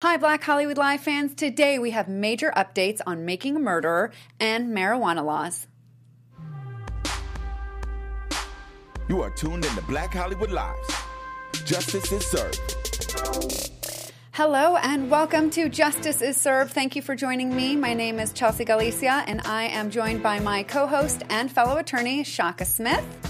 Hi, Black Hollywood Live fans. Today we have major updates on Making a Murderer and marijuana laws. You are tuned in to Black Hollywood Lives. Justice is served. Hello and welcome to Justice is Served. Thank you for joining me. My name is Chelsea Galicia and I am joined by my co host and fellow attorney, Shaka Smith.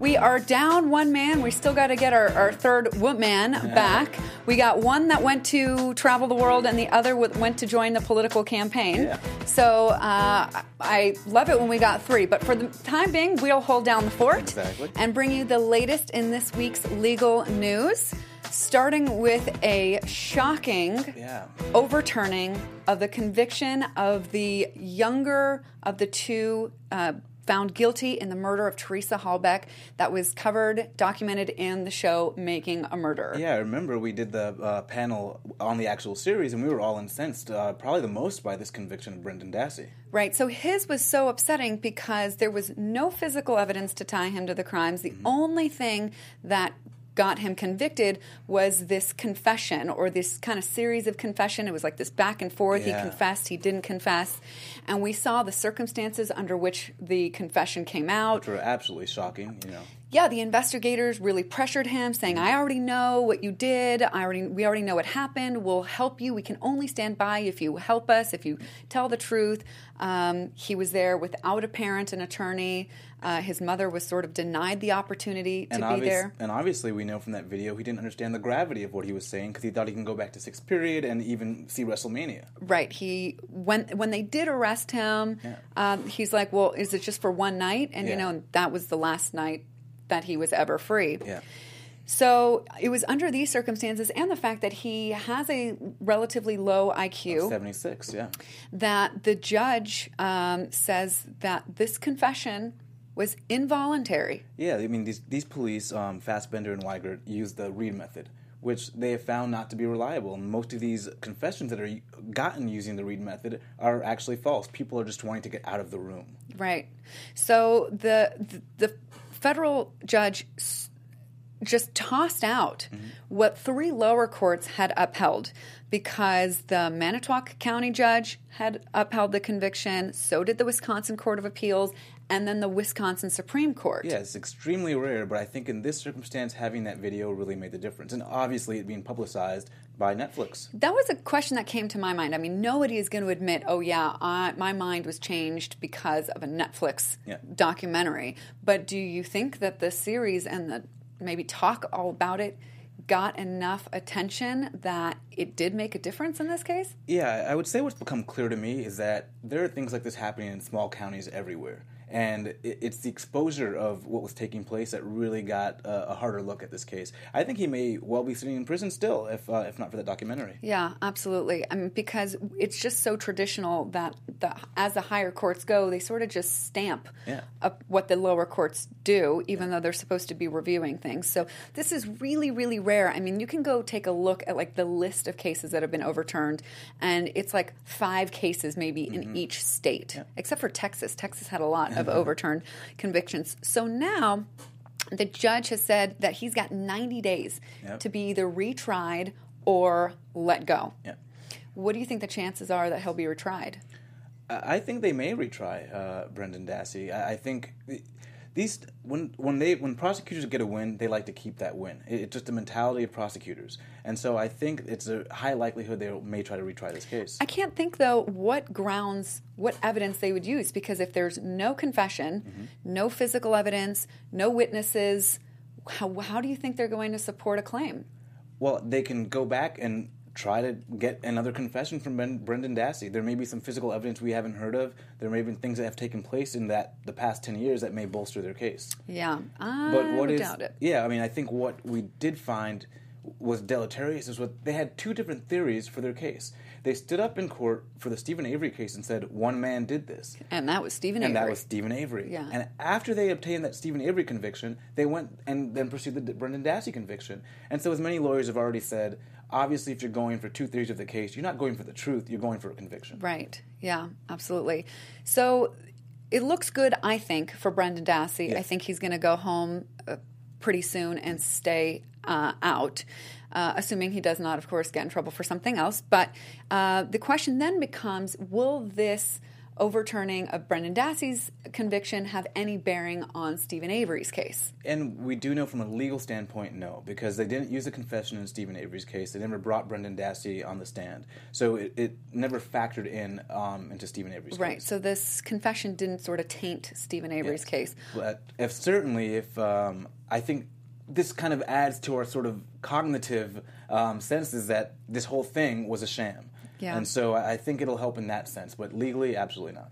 We are down one man. We still got to get our, our third man back. We got one that went to travel the world, and the other went to join the political campaign. Yeah. So uh, I love it when we got three. But for the time being, we'll hold down the fort Exactly. and bring you the latest in this week's legal news. Starting with a shocking Yeah. overturning of the conviction of the younger of the two uh, found guilty in the murder of Teresa Halbach that was covered, documented in the show Making a Murderer. Yeah, I remember we did the uh, panel on the actual series, and we were all incensed, uh, probably the most by this conviction of Brendan Dassey. Right. So his was so upsetting because there was no physical evidence to tie him to the crimes. The only thing that got him convicted was this confession or this kind of series of confession. It was like this back and forth. Yeah. He confessed, he didn't confess. And we saw the circumstances under which the confession came out. Which were absolutely shocking, you know. Yeah, the investigators really pressured him, saying, "I already know what you did. I already, we already know what happened. We'll help you. We can only stand by if you help us, if you tell the truth." Um, he was there without a parent, an attorney. Uh, his mother was sort of denied the opportunity to And, be obvious- there. and obviously, we know from that video he didn't understand the gravity of what he was saying because he thought he can go back to sixth period and even see WrestleMania. Right. He when when they did arrest him, Yeah. um, he's like, "Well, is it just for one night?" And you know, that was the last night that he was ever free. Yeah. So it was under these circumstances and the fact that he has a relatively low IQ 76, yeah. that the judge um, says that this confession was involuntary. Yeah, I mean, these, these police, um, Fassbender and Wiegert, used the Reid method, which they have found not to be reliable. And most of these confessions that are gotten using the Reid method are actually false. People are just wanting to get out of the room. Right. So the the, the federal judge just tossed out what three lower courts had upheld because the Manitowoc County judge had upheld the conviction, so did the Wisconsin Court of Appeals, and then the Wisconsin Supreme Court. Yeah, it's extremely rare, but I think in this circumstance, having that video really made the difference. And obviously, it being publicized by Netflix. That was a question that came to my mind. I mean, nobody is going to admit, oh, yeah, I, my mind was changed because of a Netflix Yeah. documentary. But do you think that the series and the maybe talk all about it got enough attention that it did make a difference in this case? Yeah, I would say what's become clear to me is that there are things like this happening in small counties everywhere. And it- it's the exposure of what was taking place that really got a, a harder look at this case. I think he may well be sitting in prison still, if uh, if not for that documentary. Yeah, absolutely. I mean, because it's just so traditional that the, as the higher courts go, they sort of just stamp Yeah. up what the lower courts do, even though they're supposed to be reviewing things. So this is really, really rare. I mean, you can go take a look at like the list of cases that have been overturned, and it's like five cases maybe in each state, except for Texas. Texas had a lot of overturned convictions. So now the judge has said that he's got 90 days Yep. to be either retried or let go. Yeah. What do you think the chances are that he'll be retried? I I think they may retry uh, Brendan Dassey. I, I think th- these when when they when prosecutors get a win, they like to keep that win. It, it's just the mentality of prosecutors, and so I think it's a high likelihood they may try to retry this case. I can't think though what grounds, what evidence they would use because if there's no confession, mm-hmm. no physical evidence, no witnesses, how, how do you think they're going to support a claim? Well, they can go back and try to get another confession from ben, Brendan Dassey. There may be some physical evidence we haven't heard of. There may have been things that have taken place in that the past ten years that may bolster their case. Yeah, I But what is doubt it. yeah? I mean, I think what we did find was deleterious is what they had two different theories for their case. They stood up in court for the Steven Avery case and said one man did this. And that was Steven And Avery. that was Steven Avery. Yeah. And after they obtained that Steven Avery conviction, they went and then pursued the Brendan Dassey conviction. And so, as many lawyers have already said, obviously, if you're going for two theories of the case, you're not going for the truth, you're going for a conviction. Right. Yeah, absolutely. So it looks good, I think, for Brendan Dassey. I think he's going to go home uh, pretty soon and stay uh, out. Uh, assuming he does not, of course, get in trouble for something else. But uh, the question then becomes will this overturning of Brendan Dassey's conviction have any bearing on Steven Avery's case? And we do know from a legal standpoint, no, because they didn't use a confession in Steven Avery's case. They never brought Brendan Dassey on the stand, so it, it never factored in um, into Steven Avery's Right. case. Right. So this confession didn't sort of taint Steven Avery's case. But if certainly, if um, I think this kind of adds to our sort of cognitive um, senses that this whole thing was a sham. Yeah. And so I think it'll help in that sense, but legally, absolutely not.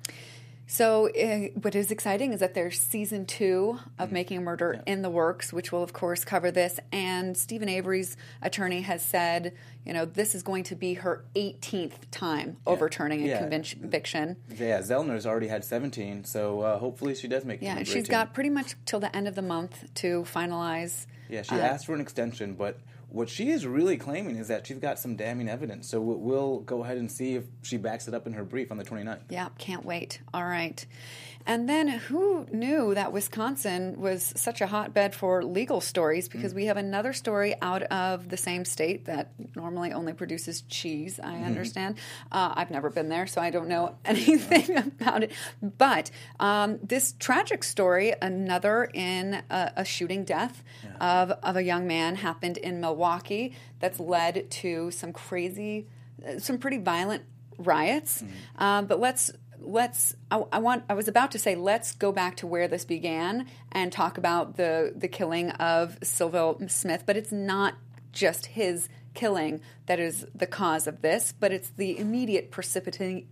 So, uh, what is exciting is that there's season two Mm-hmm. of Making a Murder in the works, which will, of course, cover this. And Steven Avery's attorney has said, you know, this is going to be her 18th time overturning a Yeah. conviction. Yeah, Zellner's already had 17, so uh, hopefully she does make it. Yeah, she's 18. got pretty much till the end of the month to finalize. Yeah, she uh, asked for an extension, but what she is really claiming is that she's got some damning evidence. So we'll, go ahead and see if she backs it up in her brief on the 29th. Yeah, can't wait. All right. And then who knew that Wisconsin was such a hotbed for legal stories? Because we have another story out of the same state that normally only produces cheese, I understand. Uh, I've never been there, so I don't know anything about it. But um, this tragic story, another in a, a shooting death of, of a young man, happened in Milwaukee that's led to some crazy, uh, some pretty violent riots. Um, but let's let's. I, I want. I was about to say let's go back to where this began and talk about the the killing of Sylville Smith. But it's not just his killing that is the cause of this, but it's the immediate precipitating,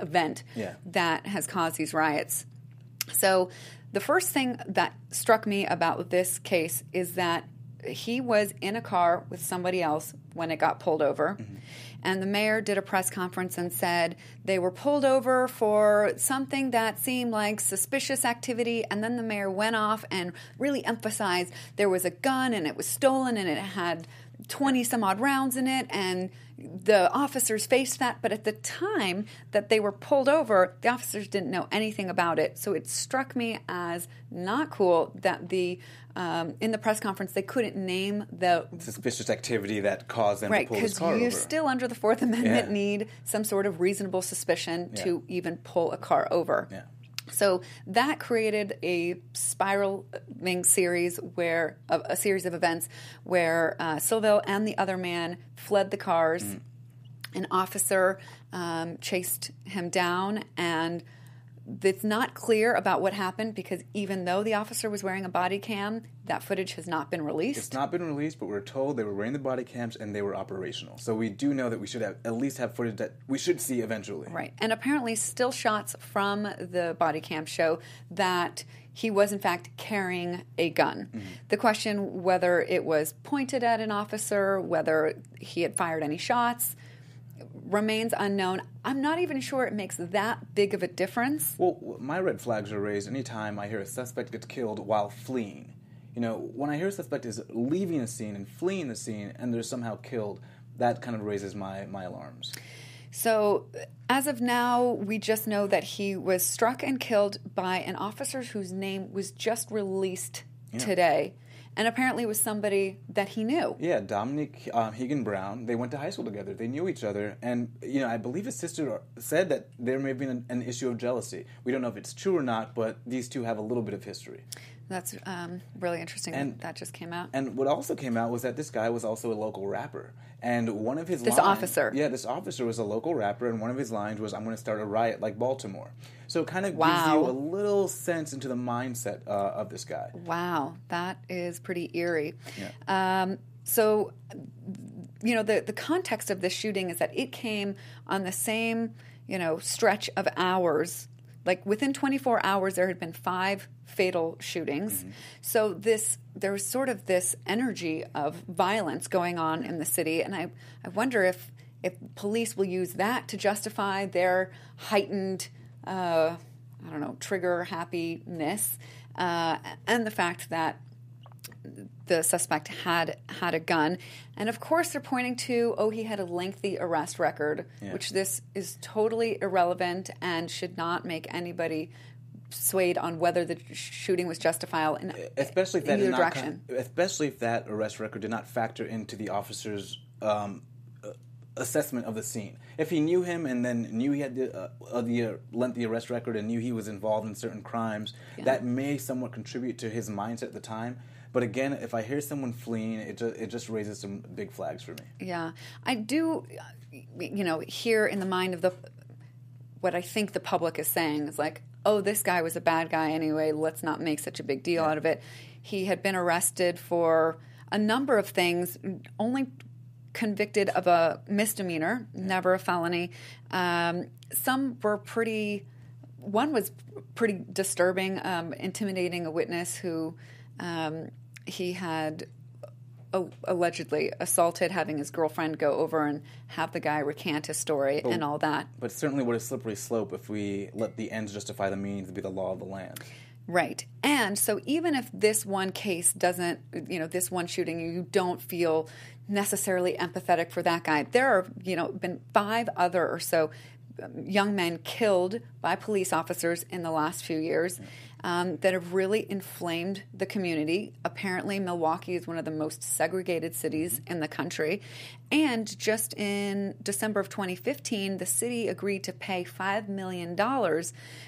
event Yeah. that has caused these riots. So, the first thing that struck me about this case is that he was in a car with somebody else when it got pulled over. Mm-hmm. And the mayor did a press conference and said they were pulled over for something that seemed like suspicious activity. And then the mayor went off and really emphasized there was a gun and it was stolen and it had 20 some odd rounds in it. And the officers faced that, but at the time that they were pulled over, the officers didn't know anything about it. So it struck me as not cool that the um, in the press conference they couldn't name the Suspicious activity that caused them right to pull his because car you over. still under the Fourth Amendment Yeah. need some sort of reasonable suspicion Yeah. to even pull a car over. Yeah. So that created a spiraling series where of a series of events where uh, Sylville and the other man fled the cars. Mm. An officer um, chased him down, and it's not clear about what happened because even though the officer was wearing a body cam, that footage has not been released. It's not been released, but we're told they were wearing the body cams and they were operational. So we do know that we should have at least have footage that we should see eventually. Right. And apparently, still shots from the body cam show that he was, in fact, carrying a gun. Mm-hmm. The question whether it was pointed at an officer, whether he had fired any shots, remains unknown. I'm not even sure it makes that big of a difference. Well, my red flags are raised anytime I hear a suspect gets killed while fleeing. You know, when I hear a suspect is leaving a scene and fleeing the scene and they're somehow killed, that kind of raises my, my alarms. So, as of now, we just know that he was struck and killed by an officer whose name was just released today. And apparently it was somebody that he knew. Yeah, Dominic uh, Heaggan Brown. They went to high school together. They knew each other, and you know, I believe his sister said that there may have been an, an issue of jealousy. We don't know if it's true or not, but these two have a little bit of history. That's um, really interesting And- that that just came out. And what also came out was that this guy was also a local rapper, and one of his This lines- officer. yeah, this officer was a local rapper, and one of his lines was, "I'm going to start a riot like Baltimore." So it kind of gives you a little sense into the mindset uh, of this guy. Wow, that is pretty eerie. Um, so, you know, the, the context of this shooting is that it came on the same, you know, stretch of hours. Like within 24 hours, there had been five fatal shootings. So this there was sort of this energy of violence going on in the city, and I, I wonder if if police will use that to justify their heightened uh, I don't know, trigger happiness, uh, and the fact that the suspect had had a gun, and of course they're pointing to oh he had a lengthy arrest record, Yeah. which this is totally irrelevant and should not make anybody swayed on whether the shooting was justifiable in, especially if that either direction. co- especially if that arrest record did not factor into the officer's um, assessment of the scene. If he knew him and then knew he had the uh, the uh, lengthy arrest record and knew he was involved in certain crimes, that may somewhat contribute to his mindset at the time. But again, if I hear someone fleeing, it just, it just raises some big flags for me. Yeah, I do. You know, here in the mind of the what I think the public is saying is like, oh, this guy was a bad guy anyway. Let's not make such a big deal out of it. He had been arrested for a number of things, only convicted of a misdemeanor, never a felony. Um, some were pretty. One was pretty disturbing, um, intimidating a witness who um, he had allegedly assaulted, having his girlfriend go over and have the guy recant his story and all that. But certainly, what a slippery slope if we let the ends justify the means be the law of the land. Right. And so even if this one case doesn't, you know, this one shooting, you don't feel necessarily empathetic for that guy. There are, you know, been five other or so um, young men killed by police officers in the last few years um, that have really inflamed the community. Apparently, Milwaukee is one of the most segregated cities in the country. And just in December of 2015, the city agreed to pay $5 million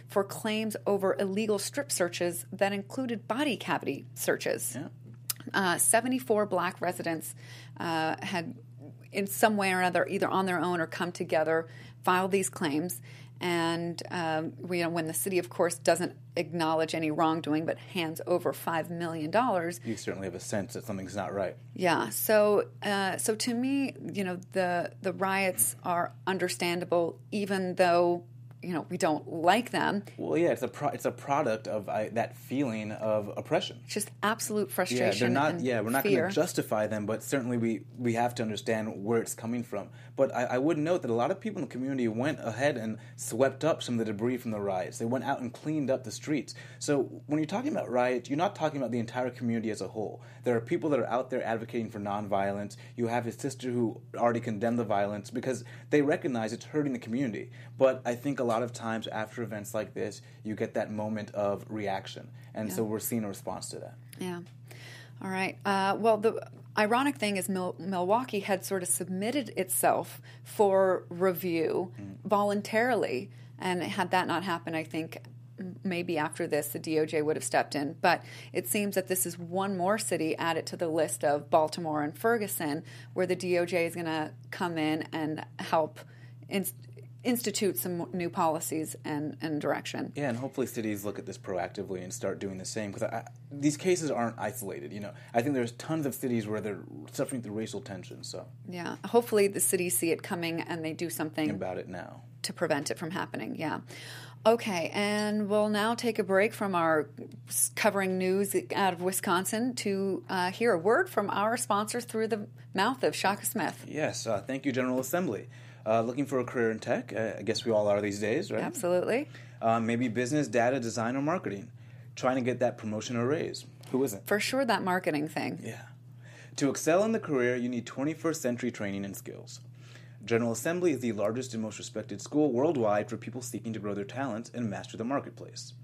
for claims over illegal strip searches that included body cavity searches. Yeah. Uh, 74 black residents uh, had, in some way or another, either on their own or come together, file these claims. And um, we, you know, when the city, of course, doesn't acknowledge any wrongdoing but hands over five million dollars, You certainly have a sense that something's not right. yeah. So, uh, so to me, you know, the the riots are understandable, even though you know we don't like them. Well, yeah, it's a pro- it's a product of I, that feeling of oppression. Just absolute frustration. Yeah, they're not. Yeah, we're not going to justify them, but certainly we we have to understand where it's coming from. But I, I would note that a lot of people in the community went ahead and swept up some of the debris from the riots. They went out and cleaned up the streets. So when you're talking about riots, you're not talking about the entire community as a whole. There are people that are out there advocating for nonviolence. You have his sister who already condemned the violence because they recognize it's hurting the community. But I think a lot of times after events like this, you get that moment of reaction, and so we're seeing a response to that. Yeah. All right. Uh, well, the ironic thing is Mil- Milwaukee had sort of submitted itself for review voluntarily, and had that not happened, I think maybe after this the DOJ would have stepped in. But it seems that this is one more city added to the list of Baltimore and Ferguson, where the DOJ is going to come in and help. Institute some new policies and, and direction. Yeah, and hopefully cities look at this proactively and start doing the same because these cases aren't isolated. You know, I think there's tons of cities where they're suffering through racial tension. So Yeah. Hopefully the cities see it coming and they do something about it now. to prevent it from happening. Yeah. Okay, and we'll now take a break from our covering news out of Wisconsin to uh, hear a word from our sponsor through the mouth of Shaka Smith. Yes, uh, thank you, General Assembly. Uh, looking for a career in tech? Uh, I guess we all are these days, right? Absolutely. Uh, maybe business, data, design, or marketing. Trying to get that promotion or raise. Who isn't? For sure, that marketing thing. Yeah. To excel in the career, you need 21st century training and skills. General Assembly is the largest and most respected school worldwide for people seeking to grow their talents and master the marketplace.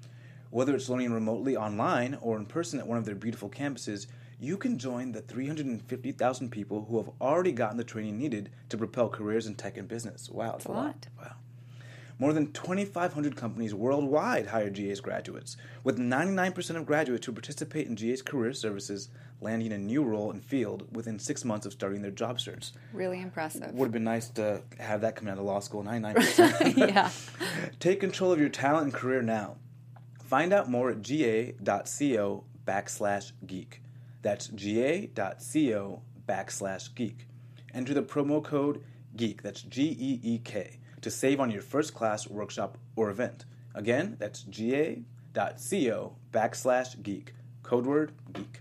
Whether it's learning remotely online or in person at one of their beautiful campuses, you can join the 350,000 people who have already gotten the training needed to propel careers in tech and business. Wow, that's a lot. Wow. More than 2,500 companies worldwide hire GA's graduates, with 99% of graduates who participate in GA's career services landing a new role and field within six months of starting their job search. Really impressive. Would have been nice to have that coming out of law school, 99%. yeah. Take control of your talent and career now. Find out more at ga.co backslash geek. That's ga.co backslash geek. Enter the promo code GEEK, that's G E E K, to save on your first class, workshop, or event. Again, that's ga.co backslash geek. Code word geek.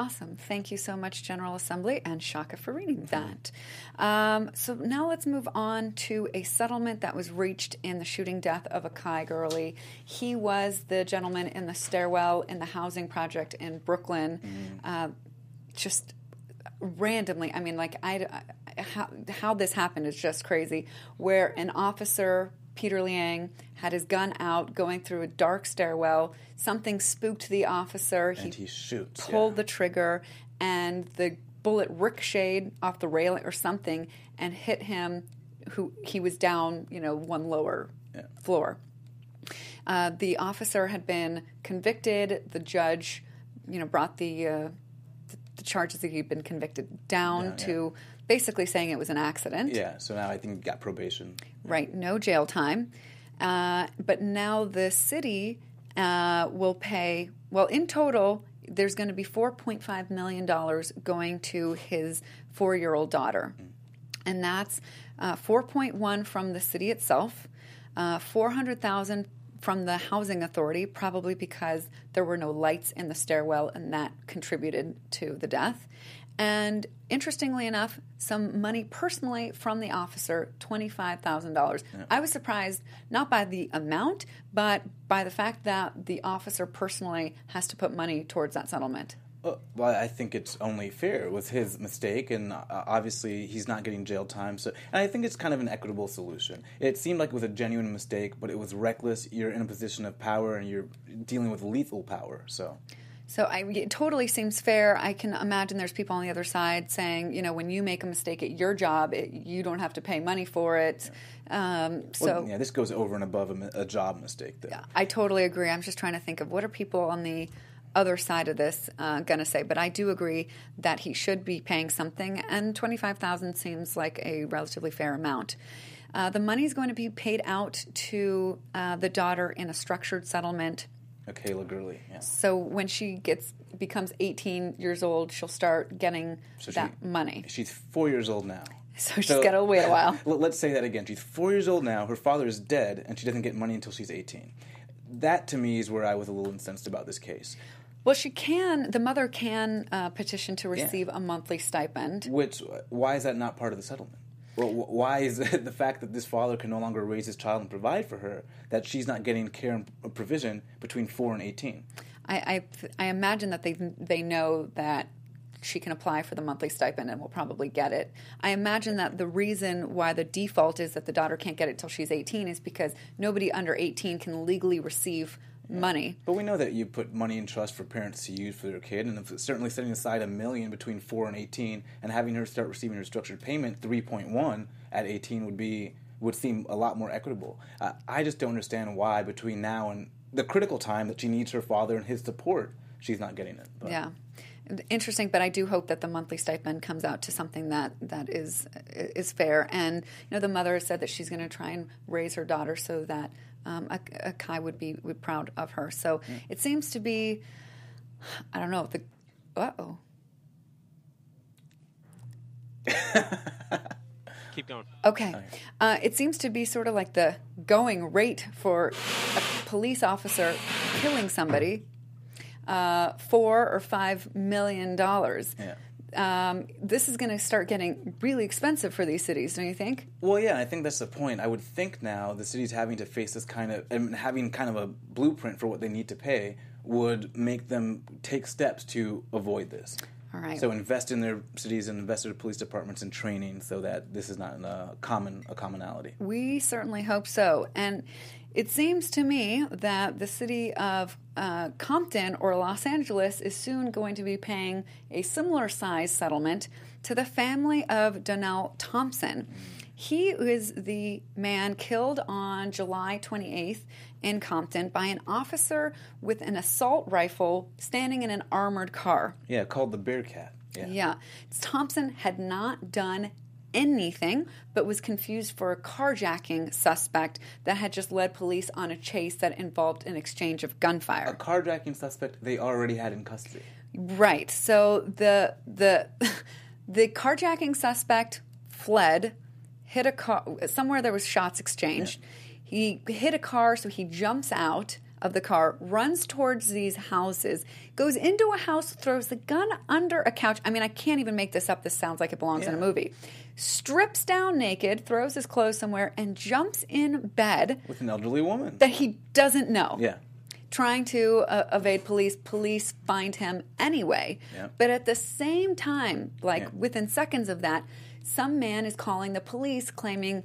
Awesome. Thank you so much, General Assembly and Shaka, for reading that. Um, so now let's move on to a settlement that was reached in the shooting death of Akai Gurley. He was the gentleman in the stairwell in the housing project in Brooklyn. Uh, just randomly, I mean, like, I, I- how, how this happened is just crazy. Where an officer Peter Liang had his gun out, going through a dark stairwell. Something spooked the officer. And he shoots. pulled yeah. the trigger, and the bullet ricocheted off the railing or something and hit him. Who he was down, you know, one lower floor. Uh, the officer had been convicted. The judge, you know, brought the uh, the, the charges that he'd been convicted down Down, yeah. to basically saying it was an accident. Yeah, so now I think he got probation. Right, no jail time. Uh, but now the city uh, will pay, well, in total, there's going to be $4.5 million going to his four year old daughter. And that's uh, 4.1 from the city itself, uh, 400,000 from the housing authority, probably because there were no lights in the stairwell and that contributed to the death. And interestingly enough, some money personally from the officer, $25,000. I was surprised not by the amount, but by the fact that the officer personally has to put money towards that settlement. Uh, Well, I think it's only fair. It was his mistake, and uh, obviously he's not getting jail time. So, and I think it's kind of an equitable solution. It seemed like it was a genuine mistake, but it was reckless. You're in a position of power, and you're dealing with lethal power. So, So I, it totally seems fair. I can imagine there's people on the other side saying, you know, when you make a mistake at your job, it, you don't have to pay money for it. Um, so yeah, this goes over and above a, a job mistake. Though. I totally agree. I'm just trying to think of what are people on the other side of this uh, going to say. But I do agree that he should be paying something, and 25000 seems like a relatively fair amount. Uh, the money is going to be paid out to uh, the daughter in a structured settlement. Uh, Kayla Gurley. Yeah. So when she gets becomes 18 years old, she'll start getting So that she- money. She's four years old now. So she's got to wait a while. Let- Let's say that again. She's four years old now. Her father is dead, and she doesn't get money until she's 18. That to me is where I was a little incensed about this case. Well, she can. The mother can uh, petition to receive a monthly stipend. Which, why is that not part of the settlement? Well, why is it the fact that this father can no longer raise his child and provide for her that she's not getting care and provision between four and 18? I, I, I imagine that they they know that she can apply for the monthly stipend and will probably get it. I imagine that the reason why the default is that the daughter can't get it till she's 18 is because nobody under 18 can legally receive money. But we know that you put money in trust for parents to use for their kid, and if- certainly setting aside a million between four and eighteen, and having her start receiving her structured payment three point one at eighteen would be would seem a lot more equitable. Uh, I just don't understand why between now and the critical time that she needs her father and his support, she's not getting it. But Yeah. Interesting, but I do hope that the monthly stipend comes out to something that, that is is fair. And you know, the mother said that she's going to try and raise her daughter so that um, a, Kai would be would proud of her. So it seems to be, I don't know the, uh oh, Keep going. Okay. Uh, it seems to be sort of like the going rate for a police officer killing somebody uh, four or five million dollars. Yeah. Um, this is going to start getting really expensive for these cities, don't you think? Well, yeah, I think that's the point. I would think now the cities having to face this kind of and having kind of a blueprint for what they need to pay would make them take steps to avoid this. All right. So invest in their cities and invest in their police departments and training so that this is not a common a commonality. We certainly hope so. And it seems to me that the city of uh, Compton or Los Angeles is soon going to be paying a similar size settlement to the family of Donnell Thompson. He is the man killed on July 28th in Compton by an officer with an assault rifle standing in an armored car. Yeah, called the Bearcat. Yeah. Yeah. Thompson had not done anything but was confused for a carjacking suspect that had just led police on a chase that involved an exchange of gunfire. A carjacking suspect they already had in custody. Right. So the the the carjacking suspect fled, hit a car somewhere there was shots exchanged. He hit a car so he jumps out of the car, runs towards these houses, goes into a house, throws the gun under a couch. I mean, I can't even make this up. This sounds like it belongs in a movie. Strips down naked, throws his clothes somewhere, and jumps in bed With an elderly woman. that he doesn't know yeah. trying to uh, evade police. Police find him anyway. Yeah. But at the same time, like Yeah. within seconds of that, some man is calling the police claiming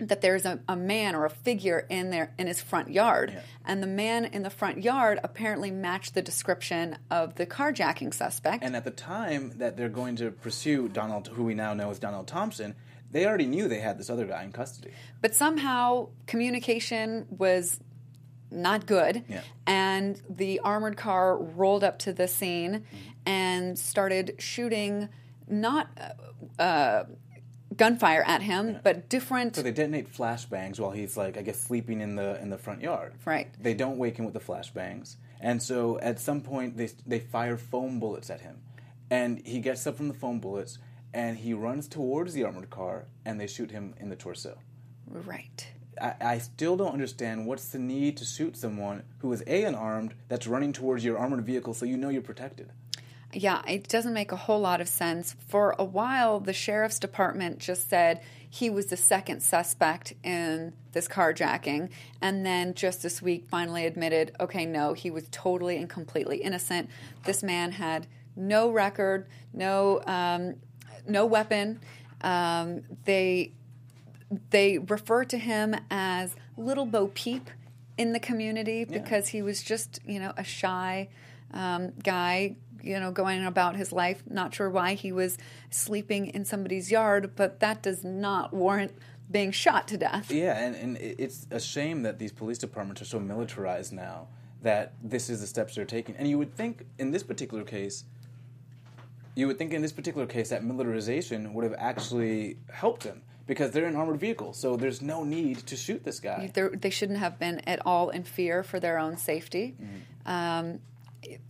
that there's a, a man or a figure in there in his front yard, Yeah. and the man in the front yard apparently matched the description of the carjacking suspect. And at the time that they're going to pursue Donald, who we now know as Donald Thompson, they already knew they had this other guy in custody. but somehow communication was not good Yeah. and the armored car rolled up to the scene and started shooting not uh, uh, gunfire at him but different So they detonate flashbangs while he's like, I guess, sleeping in the in the front yard. Right. They don't wake him with the flashbangs, and so at some point they they fire foam bullets at him, and he gets up from the foam bullets and he runs towards the armored car and they shoot him in the torso. right I, I still don't understand what's the need to shoot someone who is a unarmed that's running towards your armored vehicle so you know you're protected. Yeah, it doesn't make a whole lot of sense. For a while, the sheriff's department just said he was the second suspect in this carjacking, and then just this week finally admitted, okay, no, he was totally and completely innocent. This man had no record, no um, no weapon. Um, they they refer to him as Little Bo Peep in the community because he was just, you know, a shy um, guy, you know, going about his life. Not sure why he was sleeping in somebody's yard, but that does not warrant being shot to death. Yeah, and, and it's a shame that these police departments are so militarized now that this is the steps they're taking. And you would think in this particular case, you would think in this particular case that militarization would have actually helped them because they're in armored vehicles, so there's no need to shoot this guy. They're, they shouldn't have been at all in fear for their own safety. Um,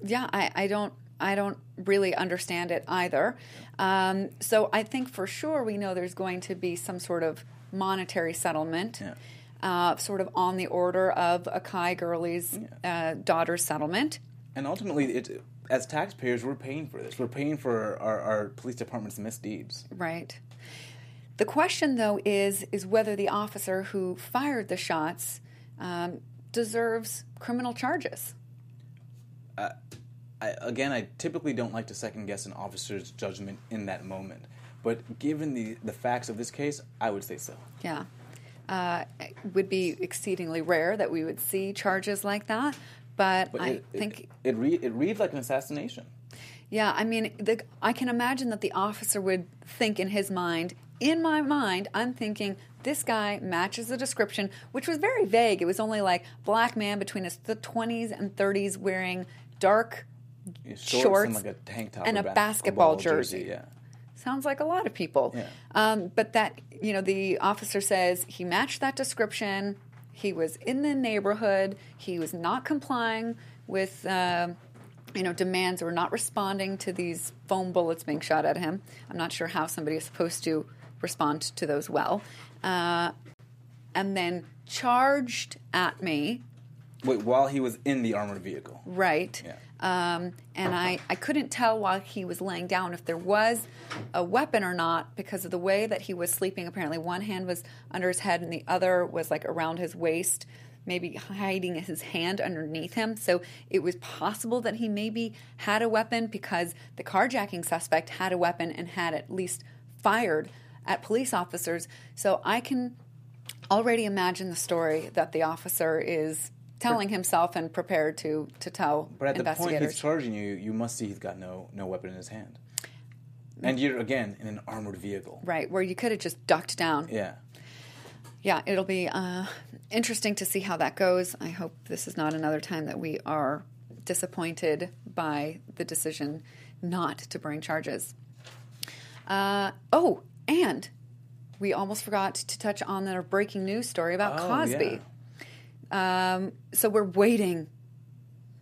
yeah, I, I don't. I don't really understand it either. Um, so I think for sure we know there's going to be some sort of monetary settlement, Yeah. uh, sort of on the order of Akai Gurley's uh, daughter's settlement. And ultimately, it, as taxpayers, we're paying for this. We're paying for our, our police department's misdeeds. Right. The question, though, is is whether the officer who fired the shots um, deserves criminal charges. I, again, I typically don't like to second guess an officer's judgment in that moment, but given the, the facts of this case, I would say so. Yeah. Uh, it would be exceedingly rare that we would see charges like that, but, But I it, think, it, it, read, it reads like an assassination. yeah, I mean, the, I can imagine that the officer would think in his mind, in my mind, I'm thinking this guy matches the description, which was very vague. It was only like black man between his the 20s and 30s wearing dark Shorts, shorts and like a tank top and a basketball jersey. Yeah. Sounds like a lot of people. Yeah. Um, but that, you know, the officer says he matched that description. He was in the neighborhood. He was not complying with, uh, you know, demands or not responding to these foam bullets being shot at him. I'm not sure how somebody is supposed to respond to those well. Uh, and then charged at me Wait, while he was in the armored vehicle. Right. Yeah. Um, and I, I couldn't tell while he was laying down if there was a weapon or not because of the way that he was sleeping. Apparently, one hand was under his head and the other was like around his waist, maybe hiding his hand underneath him. So it was possible that he maybe had a weapon because the carjacking suspect had a weapon and had at least fired at police officers. So I can already imagine the story that the officer is telling himself and prepared to to tell But at the point he's charging you, you must see he's got no no weapon in his hand. And you're again in an armored vehicle. right, where you could have just ducked down. Yeah. Yeah, it'll be uh, interesting to see how that goes. I hope this is not another time that we are disappointed by the decision not to bring charges. Uh, oh, and we almost forgot to touch on the breaking news story about Oh, Cosby. Um, so we're waiting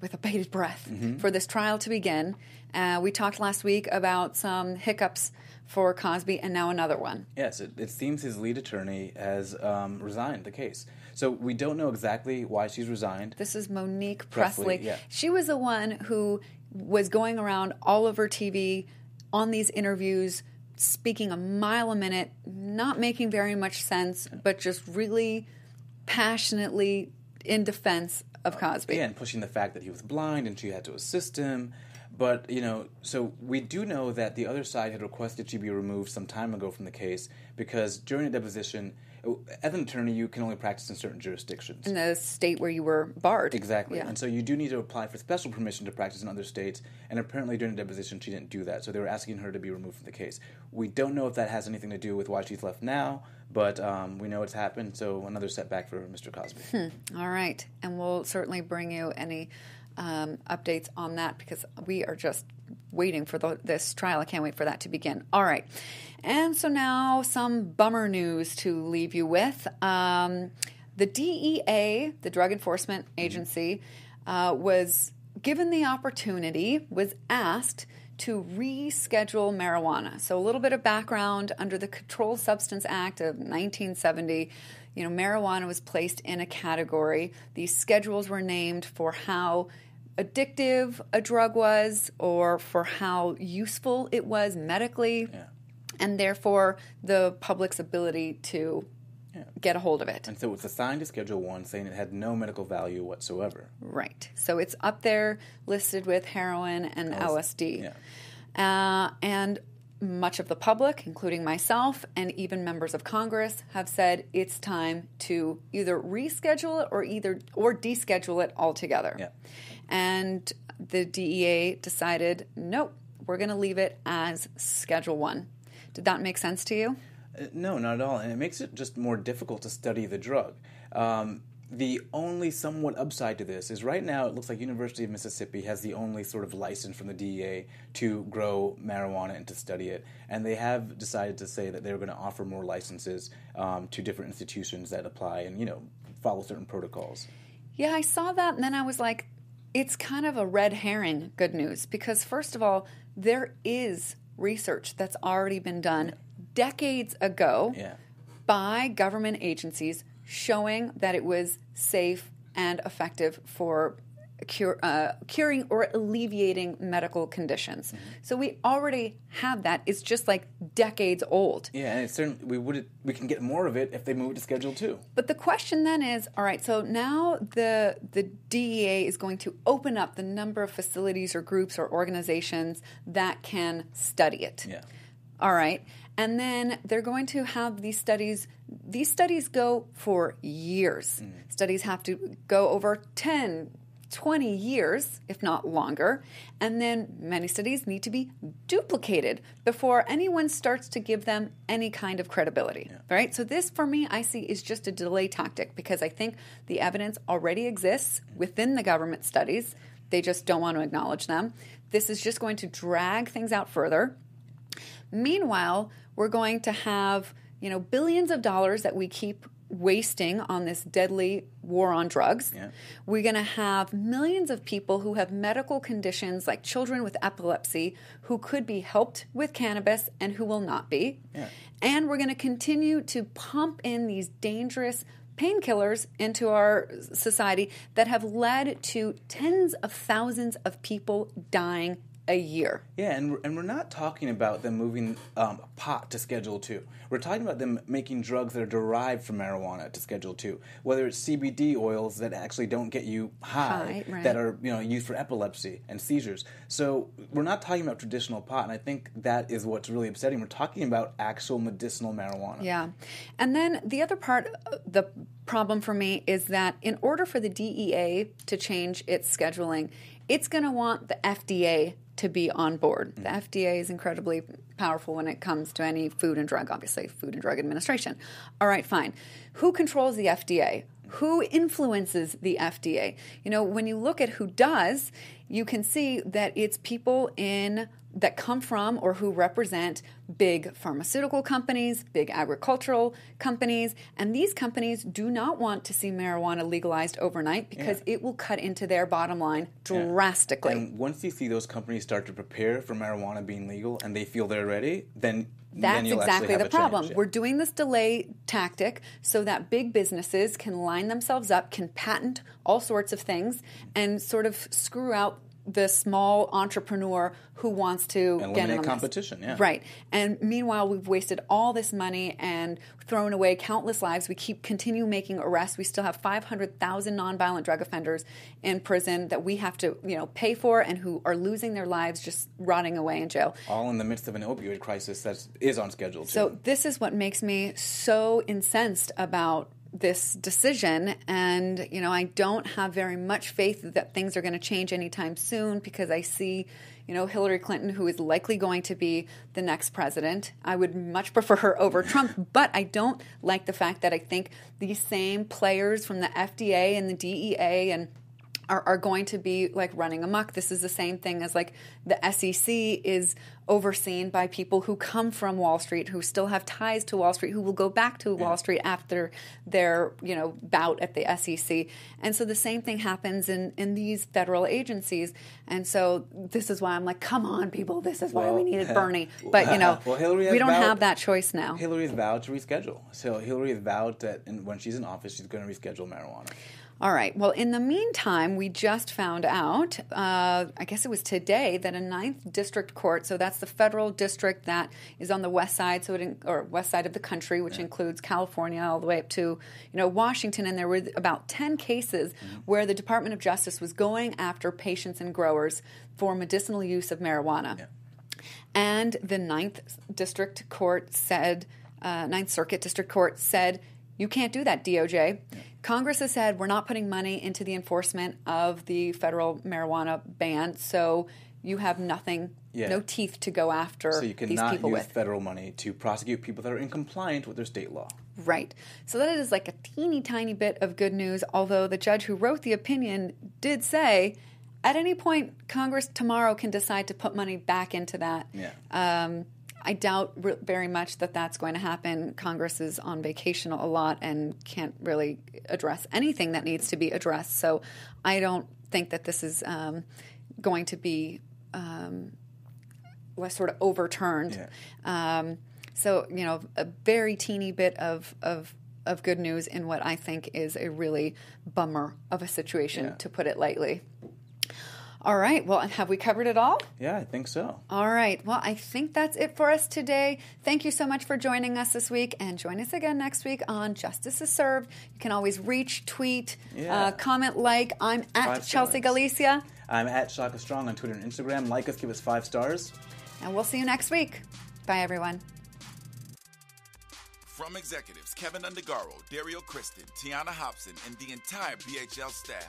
with a bated breath Mm-hmm. for this trial to begin. Uh, we talked last week about some hiccups for Cosby, and now another one. Yes, it, it seems his lead attorney has um, resigned the case. So we don't know exactly why she's resigned. This is Monique Presley, Presley. yeah. She was the one who was going around all over TV on these interviews, speaking a mile a minute, not making very much sense, but just really passionately in defense of Cosby. Yeah, and pushing the fact that he was blind and she had to assist him. But, you know, so we do know that the other side had requested she be removed some time ago from the case because during a deposition, as an attorney, you can only practice in certain jurisdictions. In the state where you were barred. Exactly. Yeah. And so you do need to apply for special permission to practice in other states. And apparently during the deposition, she didn't do that. So they were asking her to be removed from the case. We don't know if that has anything to do with why she's left now, but um, we know it's happened. So another setback for Mr. Cosby. All right. And we'll certainly bring you any um, updates on that because we are just waiting for the, this trial. I can't wait for that to begin. All right. And so now some bummer news to leave you with. Um, the DEA, the Drug Enforcement Agency, uh, was given the opportunity, was asked to reschedule marijuana. So, a little bit of background under the Controlled Substance Act of 1970, you know, marijuana was placed in a category. These schedules were named for how addictive a drug was or for how useful it was medically, and therefore the public's ability to get a hold of it. And so it's assigned to Schedule 1, saying it had no medical value whatsoever. Right. So it's up there listed with heroin and LSD. yeah. Uh, and much of the public, including myself and even members of Congress, have said it's time to either reschedule it or either or deschedule it altogether. Yeah. And the DEA decided, nope, we're going to leave it as Schedule One. Did that make sense to you? Uh, No, not at all. And it makes it just more difficult to study the drug. Um, the only somewhat upside to this is right now it looks like University of Mississippi has the only sort of license from the DEA to grow marijuana and to study it. And they have decided to say that they're going to offer more licenses um, to different institutions that apply and, you know, follow certain protocols. Yeah, I saw that and then I was like, it's kind of a red herring good news because, first of all, there is research that's already been done decades ago Yeah. by government agencies showing that it was safe and effective for cure, uh, curing or alleviating medical conditions. So we already have that. It's just like decades old. Yeah, and it's certainly we would we can get more of it if they move it to Schedule Two. But the question then is, all right, so now the the DEA is going to open up the number of facilities or groups or organizations that can study it. Yeah. All right. And then they're going to have these studies. These studies go for years. Mm. Studies have to go over 10, 20 years, if not longer. And then many studies need to be duplicated before anyone starts to give them any kind of credibility. Right? So, this for me, I see is just a delay tactic because I think the evidence already exists within the government studies. They just don't want to acknowledge them. This is just going to drag things out further. Meanwhile, we're going to have, you know, billions of dollars that we keep wasting on this deadly war on drugs. Yeah. We're going to have millions of people who have medical conditions like children with epilepsy who could be helped with cannabis and who will not be. Yeah. And we're going to continue to pump in these dangerous painkillers into our society that have led to tens of thousands of people dying a year. Yeah, and we're, and we're not talking about them moving um, pot to Schedule Two. We're talking about them making drugs that are derived from marijuana to Schedule Two. Whether it's CBD oils that actually don't get you high, High, right. that are you know used for epilepsy and seizures. So we're not talking about traditional pot, and I think that is what's really upsetting. We're talking about actual medicinal marijuana. Yeah. And then the other part, uh, the problem for me is that in order for the DEA to change its scheduling, it's going to want the FDA to be on board. The mm-hmm. FDA is incredibly powerful when it comes to any food and drug, obviously, Food and Drug Administration. All right, fine. Who controls the FDA? Who influences the FDA? You know, when you look at who does, you can see that it's people in that come from or who represent big pharmaceutical companies, big agricultural companies, and these companies do not want to see marijuana legalized overnight because it will cut into their bottom line drastically. And once you see those companies start to prepare for marijuana being legal, and they feel they're ready, then That's exactly the a change, problem. yeah. We're doing this delay tactic so that big businesses can line themselves up, can patent all sorts of things, and sort of screw out the small entrepreneur who wants to Eliminate get in competition, yeah. Right. And meanwhile, we've wasted all this money and thrown away countless lives. We keep continue making arrests. We still have 500,000 nonviolent drug offenders in prison that we have to, you know, pay for and who are losing their lives just rotting away in jail. All in the midst of an opioid crisis that is on schedule. Too. So this is what makes me so incensed about this decision. And you know I don't have very much faith that things are going to change anytime soon because I see you know Hillary Clinton who is likely going to be the next president. I would much prefer her over Trump but I don't like the fact that I think these same players from the FDA and the DEA and are, are going to be like running amok. This is the same thing as like the SEC is overseen by people who come from Wall Street, who still have ties to Wall Street, who will go back to Wall Street after their you know bout at the SEC. And so the same thing happens in in these federal agencies. And so this is why I'm like, come on, people, this is why we needed Bernie. But you know, Well, Hillary we don't vowed- have that choice now. Hillary has vowed to reschedule. So Hillary has vowed that when she's in office, she's going to reschedule marijuana. All right. Well, in the meantime, we just found out, uh, I guess it was today, that a ninth district court, so that's the federal district that is on the west side, so it in, or west side of the country, which includes California all the way up to you know Washington, and there were about ten cases where the Department of Justice was going after patients and growers for medicinal use of marijuana. And the Ninth District Court said, uh, Ninth Circuit District Court said, you can't do that, DOJ. Congress has said we're not putting money into the enforcement of the federal marijuana ban, so you have nothing, Yeah. no teeth to go after So you cannot use with. federal money to prosecute people that are in compliance with their state law. Right. So that is like a teeny tiny bit of good news, although the judge who wrote the opinion did say at any point Congress tomorrow can decide to put money back into that. Yeah. Um, I doubt re- very much that that's going to happen. Congress is on vacation a lot and can't really address anything that needs to be addressed. So I don't think that this is um, going to be um, was sort of overturned. Um, so you know, a very teeny bit of of of good news in what I think is a really bummer of a situation, Yeah. to put it lightly. All right. Well, have we covered it all? Yeah, I think so. All right. Well, I think that's it for us today. Thank you so much for joining us this week, and join us again next week on Justice is Served. You can always reach, tweet, Yeah. uh, comment, like. I'm at Five Chelsea stars. Galicia, I'm at Shaka Strong on Twitter and Instagram. Like us, give us five stars. and we'll see you next week. Bye, everyone. From executives Kevin Undergaro, Dario Kristen, Tiana Hobson, and the entire BHL staff,